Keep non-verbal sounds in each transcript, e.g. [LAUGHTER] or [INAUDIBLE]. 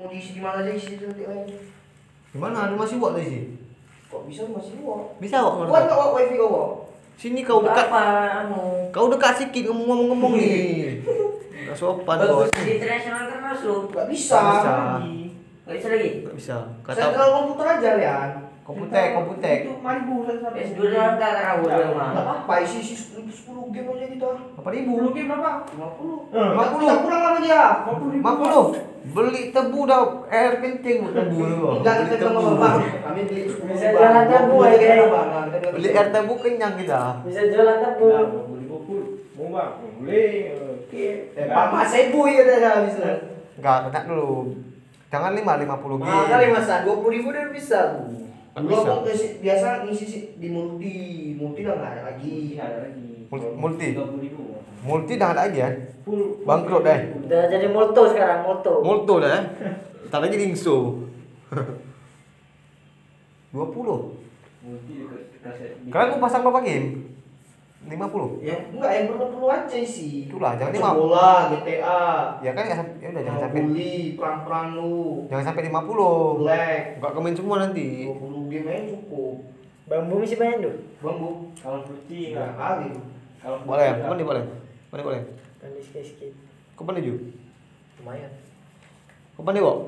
Mau diisi di mana aja isi itu nanti lain. Gimana? Lu masih buat tadi sih? Kok bisa lu masih luar? Bisa kok. Buat nggak wifi kau? Wak? Sini kau dekat. Apa anu? Kau dekat sedikit ngomong-ngomong nih. Gak sopan bos. Internasional terus lu. Nggak bisa. Nggak bisa. Gak bisa lagi. Gak bisa. Saya Kata kalau komputer aja lihat. Komputer, komputer. Itu sampai. PS2 dalam tak tahu Nggak rumah. apa-apa isi isi 10 game aja kita. Apa ribu? game berapa? 50. Eh, 50. Kita kurang apa dia? 50 Beli tebu dah air kencing buat tebu lu. Enggak kita tebu. sama bang. Kami beli 10 Bisa jualan tebu aja. Beli air tebu kenyang kita. Bisa jualan tebu. Mau bang, boleh. Oke. Eh, Pak Mas Ibu ya katanya bisa. Enggak, enak dulu. Jangan 5 50 G. Mahal kali masa 20 ribu udah bisa. Kan bisa. aku ngisi- biasa ngisi sih di multi, multi udah nggak ada lagi. Iya, ada lagi. Mul- multi. 30.000. Multi dah ada aja. Full. Bangkrut deh. Udah jadi multo sekarang, multo. Multo dah. eh. Tak lagi lingso. 20. [LAUGHS] Multi dekat kaset. Kalian mau pasang berapa game? 50. Ya enggak yang perlu-perlu aja sih. Itulah, jangan lima. bola, GTA. Ya kan nggak ya udah jangan Jangan sampai bully, perang-perang lu. jangan sampai 50. Black. Enggak komen semua nanti. 20 game aja cukup. Bambu masih banyak tuh. Bambu. Kalau putih Enggak enggak. kali. Kalau Boleh, kapan nih boleh? Boleh boleh. Kan di skip Kapan nih Ju? Lumayan. Kapan nih, Wok?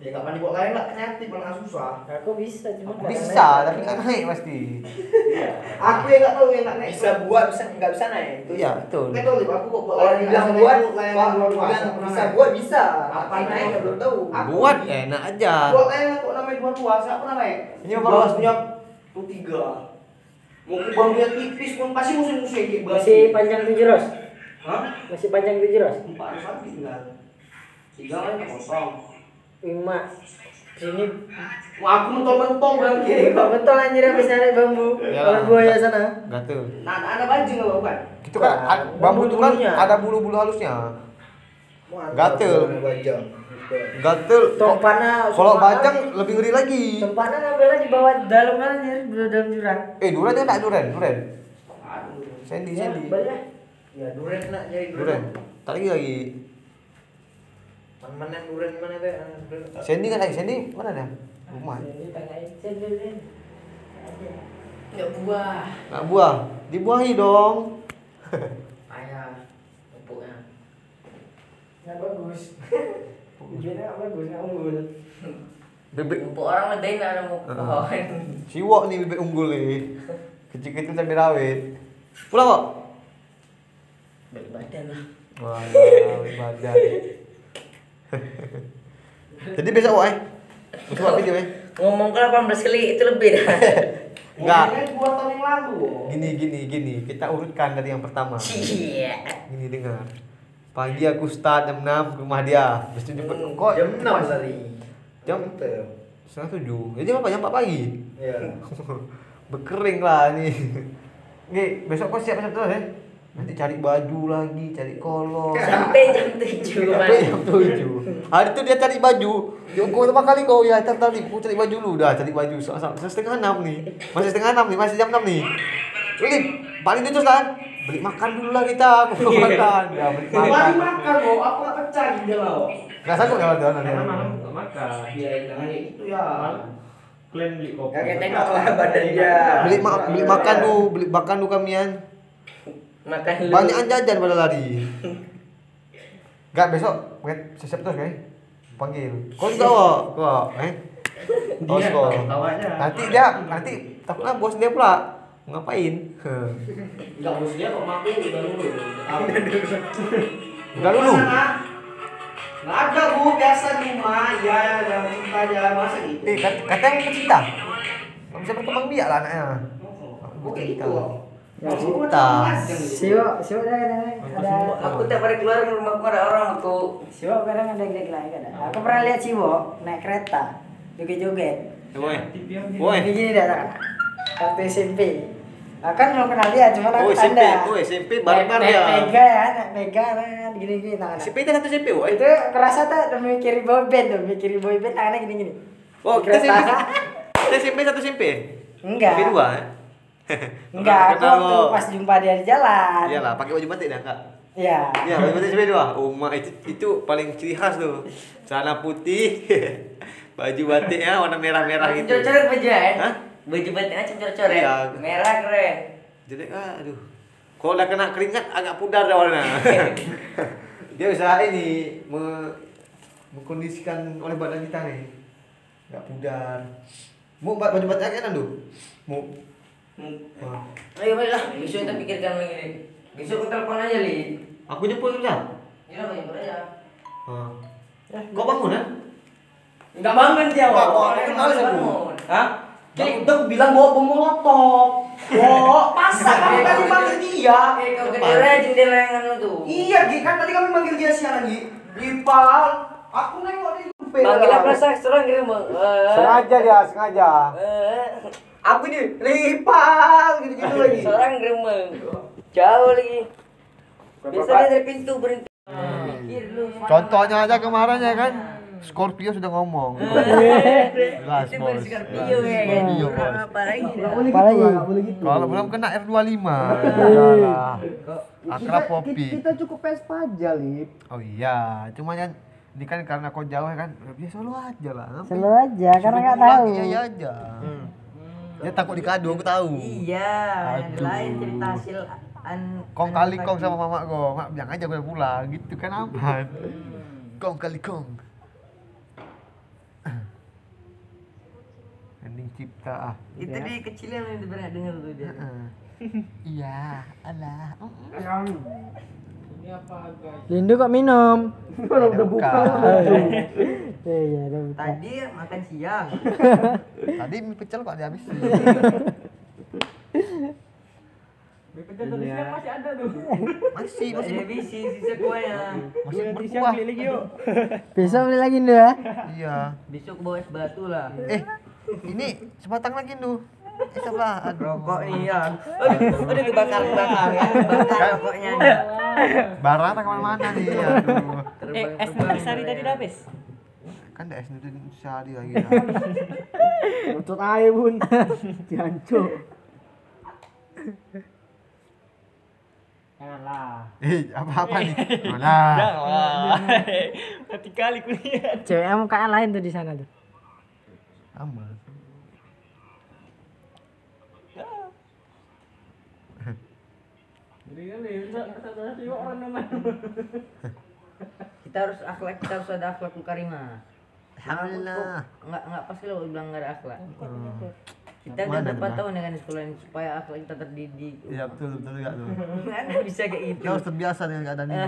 Ya enggak mandi buat lain lah kreatif malah susah. Aku bisa cuma kadang Bisa, naik. tapi nggak naik pasti. Aku yang enggak tahu yang enggak naik. bisa buat bisa nggak bisa naik itu Iya, betul. Nggak tahu aku kok buat kalau dibilang nggak buat pernah bisa buat bisa Apa naik naik? belum tahu Aku Buat enak aja. Buat lain tua, saya pernah naik. Ini apa, Bang Bos? punya tuh tiga. Mungkin bangkunya tipis pun pasti musuh-musuh yang kayak Masih panjang tujuh ros. Hah? Masih panjang tujuh ros. Empat ada satu tinggal. Tiga kan kosong. Lima. Sini Wah, aku mentol-mentol bilang kiri. Pak betul anjir habis narik bambu. Kalau buaya sana. Enggak tuh. Nah, ada baju nggak bukan? Itu kan a- bambu itu kan ada bulu-bulu halusnya. Gatel. Gatel. Tempatnya Kalau bajang lebih ngeri lagi. Tempatnya ngambilnya di bawah dalam kan anjir, di dalam jurang. Eh, duren dia enggak duren, duren. Aduh. Sandy, Ya, ya duren nak jadi Duren. Tak lagi lagi. mana mana duren mana tuh Ah. Sandy kan lagi, Sandy mana dia? Rumah. Ini tanyain, saya dulu. Ada. nggak buah Enggak buah. Dibuahi dong. [LAUGHS] ayah empuknya Nggak bagus. [LAUGHS] Bibirnya bagus, unggul. [LAUGHS] Bebek Empuk orang ngedain ada mau pohon. siwok nih bebek unggul nih. Kecil-kecil sampai rawit. Pulang kok. Balik badan lah. Wah, badan. [LAUGHS] Jadi besok woi. Besok buat video ya. Ngomong ke 18 kali itu lebih dah. [LAUGHS] Enggak. Dua tahun yang lalu. Gini gini gini, kita urutkan dari yang pertama. Iya. Gini dengar. Pagi aku start jam 6 ke rumah dia. Habis itu jemput Hmm, kok jam enam pas- tadi Jam setengah tujuh. Jam apa? Jam 4 pagi. ya [LAUGHS] Berkering lah nih. [LAUGHS] Nih, besok kau siap-siap terus ya. Nanti cari baju lagi, cari kolor. Sampai jam 7 Sampai jam tujuh. Hari itu dia cari baju. Kau pertama kali kau ya ntar tadi aku cari baju dulu dah cari baju so, so, so, setengah enam nih. Masih setengah enam nih, masih jam enam nih. Ulip, paling itu kan. Beli makan dulu lah kita, aku mau makan. Ya, beli Mari makan. makan kok, aku nggak pecah di dalam. Gak sanggup ya tuan Karena malam nggak makan. Ya jangan gitu ya. Kalian beli kopi. Ya, kayak tengok lah badan dia. Beli ma beli makan dulu, beli makan dulu kamian. Makan dulu. Banyakan jajan pada lari. Gak besok, siap terus kan? Panggil. Kau juga kok, kok, eh? Oh, Dia tahu. Nanti dia, nanti takutnya bos dia pula mau ngapain? Enggak bos dia kok makin udah dulu. Udah dulu. Nggak ada bu, biasa di rumah. Ya, ya, cinta aja masa gitu. Eh, kat, katanya mau cinta. Nggak bisa berkembang biak lah anaknya. Oke itu. Ya, cinta. Siwa, siwa ada kadang ada. Aku tiap hari keluar ke rumahku ada orang aku. Siwa kadang ada gede lah kadang. Aku pernah lihat Siwo naik kereta, joget-joget. Woi, Ini woi, gini dah kan. Waktu SMP. Aku kan belum kenal dia, cuma oh aku SMP, tanda. oh SMP bareng-bareng ya. Mega ya, Mega kan gini-gini tangannya. SMP itu satu SMP, woi. Itu kerasa tak udah mikirin boy band tuh, mikirin boy band tangannya gini-gini. Oh, kita. SMP, kita SMP satu SMP. Enggak. SMP dua. eh? Enggak, aku waktu pas jumpa dia di jalan. Iyalah, pakai baju batik dah kak. Iya. Iya, baju batik sampai dua. Oh, itu itu paling ciri khas tuh. Celana putih, baju batiknya warna merah-merah gitu. Coret-coret baju kan? Hah? Baju batiknya coret-coret. Iya. Merah keren. Jadi ah, aduh. Kalau udah kena keringat agak pudar dah warna. [LAUGHS] Dia usaha ini me, mengkondisikan oleh badan kita nih. Enggak pudar. Mau ba- baju batik kan tuh? Mau. Ah. Ayo baiklah, besok kita pikirkan lagi nih. Besok aku telepon aja li. Aku jemput bisa. Ya lah, jemput aja. Ah. Kau bangun kan? Enggak bangun dia. Orang males yang aku. bangun. Hah? Jadi udah aku bilang bawa bom molotov. Wah, masa kamu tadi manggil dia? Eh, kedera jendela yang anu tuh. Iya, Gi, kan tadi kami manggil dia siang lagi. Ripal, aku nengok di Lupe. Panggil apa sah? Serang kira bang. Eh, Sengaja dia, sengaja. eh, Aku ini Ripal gitu-gitu lagi. [LAUGHS] Seorang gremeng. Jauh lagi. Biasanya dari pintu berhenti. Lu. Contohnya aja kemarin ya kan, Scorpio sudah ngomong. Jelas, Itu bos. Scorpio ya. Scorpio, bos. Apa lagi? Apalagi? Kalau belum kena R25. Udahlah. Akrab Popi. Kita cukup Vespa aja, Lip. Oh iya, cuma kan ini kan karena kau jauh ya kan, ya biasa lu aja lah. Selalu aja karena nggak tahu. Iya iya aja. Dia takut dikadu, aku tahu. Iya, yang Aduh. lain cerita hasil an Kong kali kong sama mama kong, mak bilang aja gue pulang, gitu kan aman. Kong kali kong. Ending cipta ah. Itu dia kecil yang udah pernah dengar tuh dia. Iya, alah. Lindu kok minum? Udah buka. Iya, udah buka. Tadi makan siang. [LAUGHS] Tadi mie pecel kok dihabisin. Masih, masih Ada bisi sisa kuahnya. masih berkuah. Besok beli lagi Lindu ya? Iya. Besok bawa es batu lah. Eh, ini sebatang lagi tuh. Eh, sebelah. Rokok nih ya. Aduh, udah kebakar kebakar ya. Bakar rokoknya nih. Barang tak ke mana-mana nih. Aduh. Eh, es sari tadi udah habis. Kan ada es nutri sehari lagi. Ucut aja, Bun. Dihancur. Eh, apa-apa nih? [LAUGHS] Mana? Mati kali kuliah. Ceweknya mukanya lain tuh di sana tuh. Sama. Kita harus akhlak, kita harus ada akhlak mukarimah. Alhamdulillah. Enggak enggak pas kalau bilang enggak ada akhlak. Kita udah berapa tahun dengan sekolah ini supaya akhlak kita terdidik. Iya betul betul juga tuh. [LAUGHS] Mana bisa kayak gitu. Kita harus terbiasa dengan keadaan ini.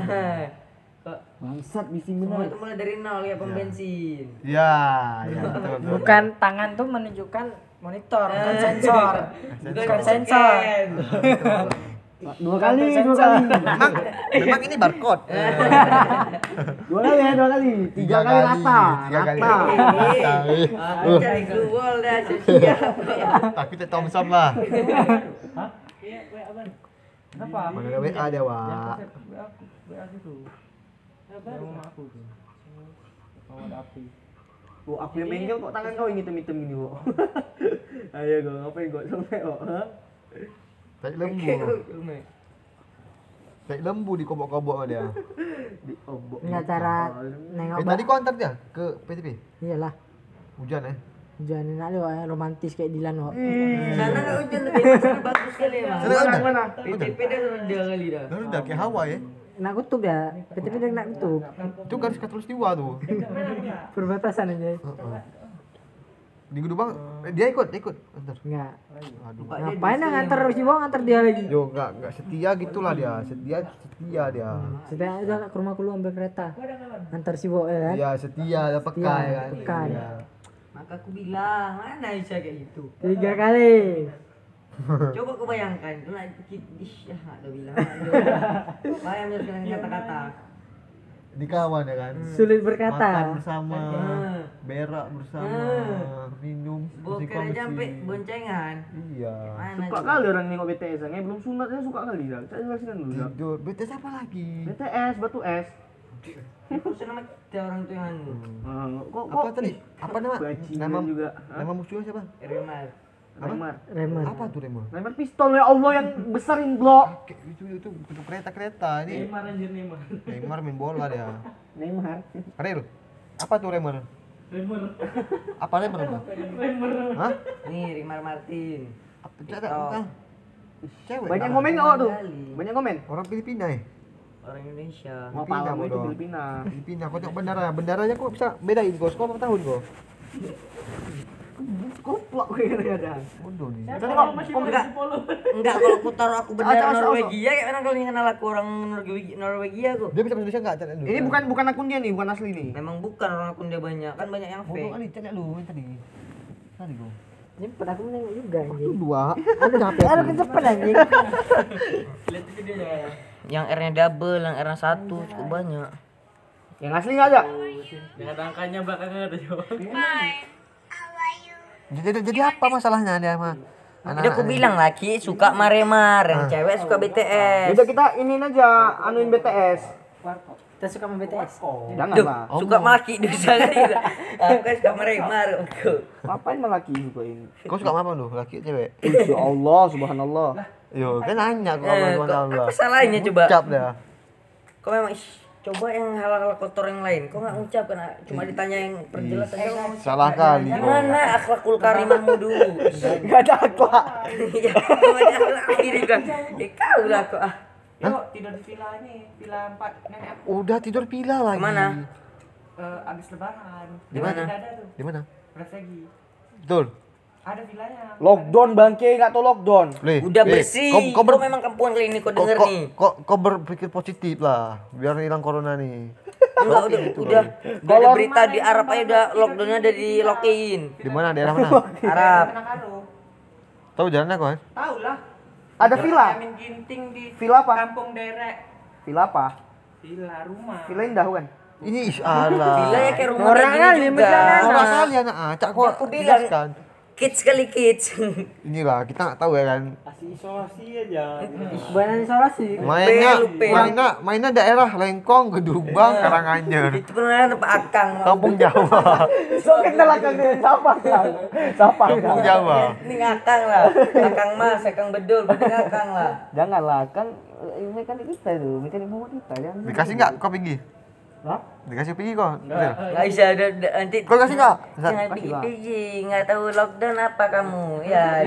Eh, Bangsat, bising semua bener. itu mulai dari nol ya pom bensin. Iya, iya betul betul. Bukan tangan tuh menunjukkan monitor, bukan sensor. Bukan sensor. [LAUGHS] Dua kali, dua kali. Memang memang ini barcode. [LAUGHS] Dua kali ya, dua kali. Tiga kali rata. Tiga kali. Rata. Eh. Cari keluar dah siap. Tapi tak Thompson lah. Kenapa? Mana ada WA dia, Wak. Oh, aku yang bengkel kok tangan kau yang hitam-hitam gini, Bo. [LAUGHS] Ayo, kau ngapain kau sampai? Hah? Tai lembu. Tai lembu di kobok-kobok dia. [LAUGHS] Di obok. Enggak cara nengok. Eh tadi kau antar dia ke PTP? Iyalah. Hujan eh. Hujan enak lu ya, romantis kayak Dilan kok. Sana enggak hujan tapi sana bagus sekali. Sana ada. Mana? PTP dah udah kali dah. Udah kayak Hawaii ya. Nak kutub ya, PTP dia nak kutub. Itu garis katulistiwa tuh. Perbatasan aja. Di Gudubang eh, dia ikut, dia ikut. Antar. Enggak. Aduh. Ngapain nak nganter si Bang nganter dia lagi? Yo enggak enggak setia gitulah dia. Setia setia dia. Setelah udah ke rumah lu ambil kereta. Nganter si Bang ya kan? Iya, setia, ada peka Setia, ya kan. peka. Iya. Maka aku bilang, mana bisa kayak gitu. Tiga kali. [LAUGHS] Coba kau bayangkan, ish, ya ada bilang. [LAUGHS] Bayang dia sekarang kata-kata. Di kawan ya kan. Sulit Makan berkata. bersama, [LAUGHS] Hmm. berak bersama, Hmm. minum, Bukan sampai boncengan. Iya. Suka kali orang nengok BTS, eh belum sunat saya suka kali dah. Saya jelasin dulu. Tidur. BTS apa lagi? BTS batu es. Itu senang ada orang tu yang kok kok Apa tadi? Apa nama? Nama juga. Nama musuhnya siapa? Real Remar. Reman. Apa tuh Remo? Remar pistol ya Allah yang besarin blok. Itu itu untuk kereta-kereta ini. Neymar anjir Neymar. Neymar main bola dia. [LAUGHS] Neymar. Real. Apa tuh Neymar? Neymar. Apa Neymar? Bang? Hah? Nih Rimar Martin. Apa bukan? Cewek. Banyak lah. komen nggak oh, tuh? Banyak komen. Orang Filipina ya? Orang Indonesia. Mau Filipina, paham itu. Filipina. Filipina, kau tengok bendaranya. Bendaranya kok bisa bedain kau. Sekolah berapa tahun kau? [LAUGHS] Koplok kadang-kadang. Bodoh nih. Tadi kok kok enggak Enggak kalau aku taruh aku bendera Norwegia kayak mana kalau kenal aku orang Norwegia, Norwegia aku. Dia bisa bahasa Indonesia enggak? Cari dulu. Ini bukan bukan akun dia nih, bukan asli nih. Memang bukan orang akun dia banyak kan banyak yang Bodoh fake. kali, cari dulu yang tadi. Tadi kau. Nyimpen aku menengok juga Itu anjing. dua. [LAUGHS] Ada capek. Ada kecepatan anjing. Lihat itu videonya. Yang R-nya double, yang R-nya satu cukup banyak. Yang asli nggak ada. Jangan angkanya belakangnya ada Jo. Jadi, jadi, jadi apa masalahnya dia mah? Jadi aku bilang laki suka Maremar, yang cewek suka BTS. Udah kita iniin aja anuin BTS. Kita suka sama BTS. Jangan Duh, lah. suka maki dosa kan itu. Aku kan suka Maremar. Aku. Ngapain malah laki suka ini? Kau suka apa lu? Laki cewek? Insya Allah, subhanallah. Yo, kan nanya kau Eh, sama kok- Allah. apa salahnya coba? Ucap dah. Kau memang ish, coba yang hal-hal kotor yang lain. Kau nggak ngucap kan? Cuma ditanya yang perjelas aja. kau. Salah kali. Gimana akhlakul karimahmu dulu? Gak ada akhlak. Ya, akhlak ini kan. Eh, kau lah kok. Ah. Yuk, tidur di villa ini, villa 4 nenek aku Udah tidur pila lagi. Ke mana? eh, abis lebaran. Di mana? Di mana? Betul. Ada villanya. Lockdown bangke nggak tuh lockdown. Le, Udah bersih. Kau, kau, ber, Kau memang kampungan kali ini kau kau, denger kau, nih. kau, kau berpikir positif lah, biar hilang corona nih. Enggak udah udah udah ada berita di Arab aja udah lockdownnya udah di lockin. Di mana? Daerah mana? Arab. Tahu jalannya kau kan? Tahu lah. Ada villa. Jamin ginting di Villa apa? kampung derek. Villa apa? Villa rumah. Villa indah kan? Ini ish Allah. Gila ya kayak rumah Orang kayak kali, gini juga. Orang kali anak acak kau Aku bilang. Kids kali kids. Inilah kita nggak tahu ya kan. Kasih isolasi aja. Bukan isolasi. Mainnya, mainnya, mainnya daerah Lengkong, Gedubang, Karanganyar, Itu kan Pak Akang. Kampung Jawa, So kenal akan siapa kan? Siapa Kampung kan? Jawa. Ini ngakang lah. Akang Mas, Akang Bedul, berarti ngakang lah. Janganlah kan ini kan kita itu, mekanik bawa kita jangan. Dikasih nggak kau pergi? Hah? Dikasih pergi kau? Real? Nggak bisa ada nanti. Kau kasih nggak? Jangan pergi-pergi, nggak tahu lockdown apa kamu. Ya. [LAUGHS]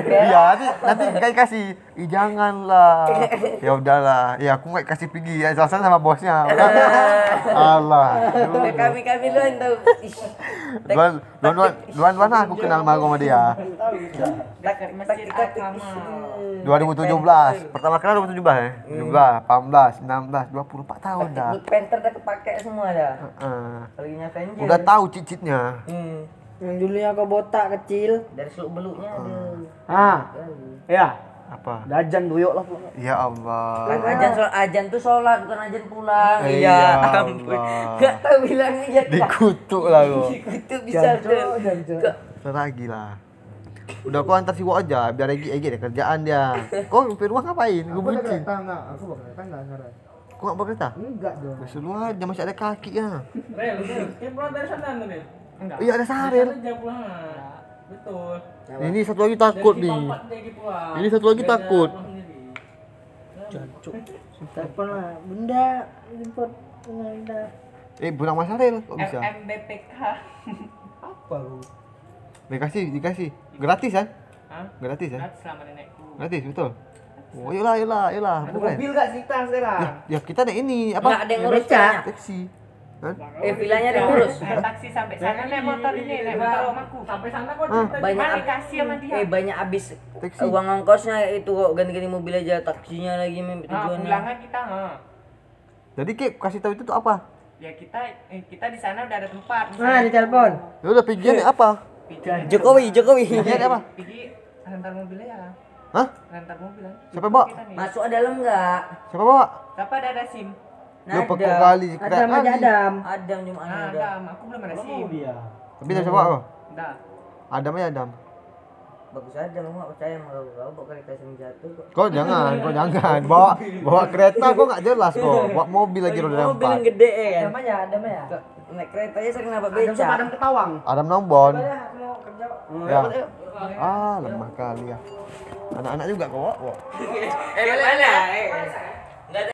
Iya, nanti nanti kayak kasih. Ih, janganlah. Ya udahlah. Ya aku nggak kasih pergi. Ya selesai sama bosnya. [LAUGHS] Udah. Allah. Kami kami lu yang tahu. Luan luan luan luan luan aku kenal sama sama dia. Al-Kamal. 2017. Pertama kenal 2017 ya. 17, 18, 19, 24 tahun dah. Black Panther udah kepake semua dah. Heeh. Kalau ini Avenger. Udah tahu cicitnya. Hmm. Yang dulunya kau botak kecil. Dari seluk beluknya ada. Ah, ya. Apa? Dajan duyuk lah. Ya Allah. Kan ajan sholat ajan tuh sholat bukan ajan pulang. Eh, Iya, ya ampun. Allah. Gak tahu bilangnya ya. Dikutuk lah kau. Itu bisa tuh. Lagi lah. Udah kau antar si Wo aja biar Egi Egi ada kerjaan dia. [LAUGHS] Kau di rumah ngapain? Gue bucin. enggak, aku bakal kereta enggak sekarang. Kau nggak berkereta? Enggak dong. Besok lu aja masih ada kaki ya. Rel. Kayak pulang dari sana nih. Enggak. Iya ada Saril. Betul. Ini satu lagi takut nih. Ini satu lagi takut. sendiri. [LAUGHS] Telepon lah. Bunda, jemput. Bunda. Eh pulang Mas Saril kok bisa? FMBPK. [LAUGHS] Apa lu? Dikasih dikasih gratis kan? Hah? Gratis ya? Gratis sama nenekku. Gratis betul. Oh iyalah iyalah iyalah. Ada Bukan. mobil gak sih kita sekarang? Ya kita naik ini Nggak apa? ada yang ngurus kayaknya. Taksi. Hah? Eh villanya ada yang ngurus. Taksi sampai sana naik motor ini, naik motor omaku. Sampai sana kok Ah. cerita Banyak ab- dikasih sama dia? Eh banyak abis Taksi. uang ongkosnya itu kok ganti-ganti mobil aja taksinya lagi Nah, tujuannya. pulangnya kita, ha. Jadi Kek kasih tahu itu tuh apa? Ya kita eh, kita di sana udah ada tempat. Nah, di telepon. Ya udah pigian nih apa? Jokowi, Jokowi. Pigian apa? Pergi rentar mobil ya. Hah? Rentar mobil. ya. Siapa bawa? Masuk ada dalam enggak? Siapa bawa? Siapa ada ada SIM? Lu pekok Ada. kali Adam aja kali. Adam. Adam cuma Nah, ada. ada, aku belum ada SIM. dia. Tapi dah siapa apa? Udah. Adam aja Adam. Bagus aja lu nggak percaya sama kau. Kau bawa kereta sering jatuh kok. Kau jangan, kau jangan. Bawa bawa kereta kau nggak jelas kok. Bawa mobil lagi roda Mobil yang empat. gede ya kan. Adam aja, Adam ya. Naik kereta aja sering nabrak Adam sama. Adam ketawang. Adam Nombon. Kerja. Ya. Ah, lemah kali ya. Anak-anak juga kok. [LAUGHS] Eh, mana? Eh,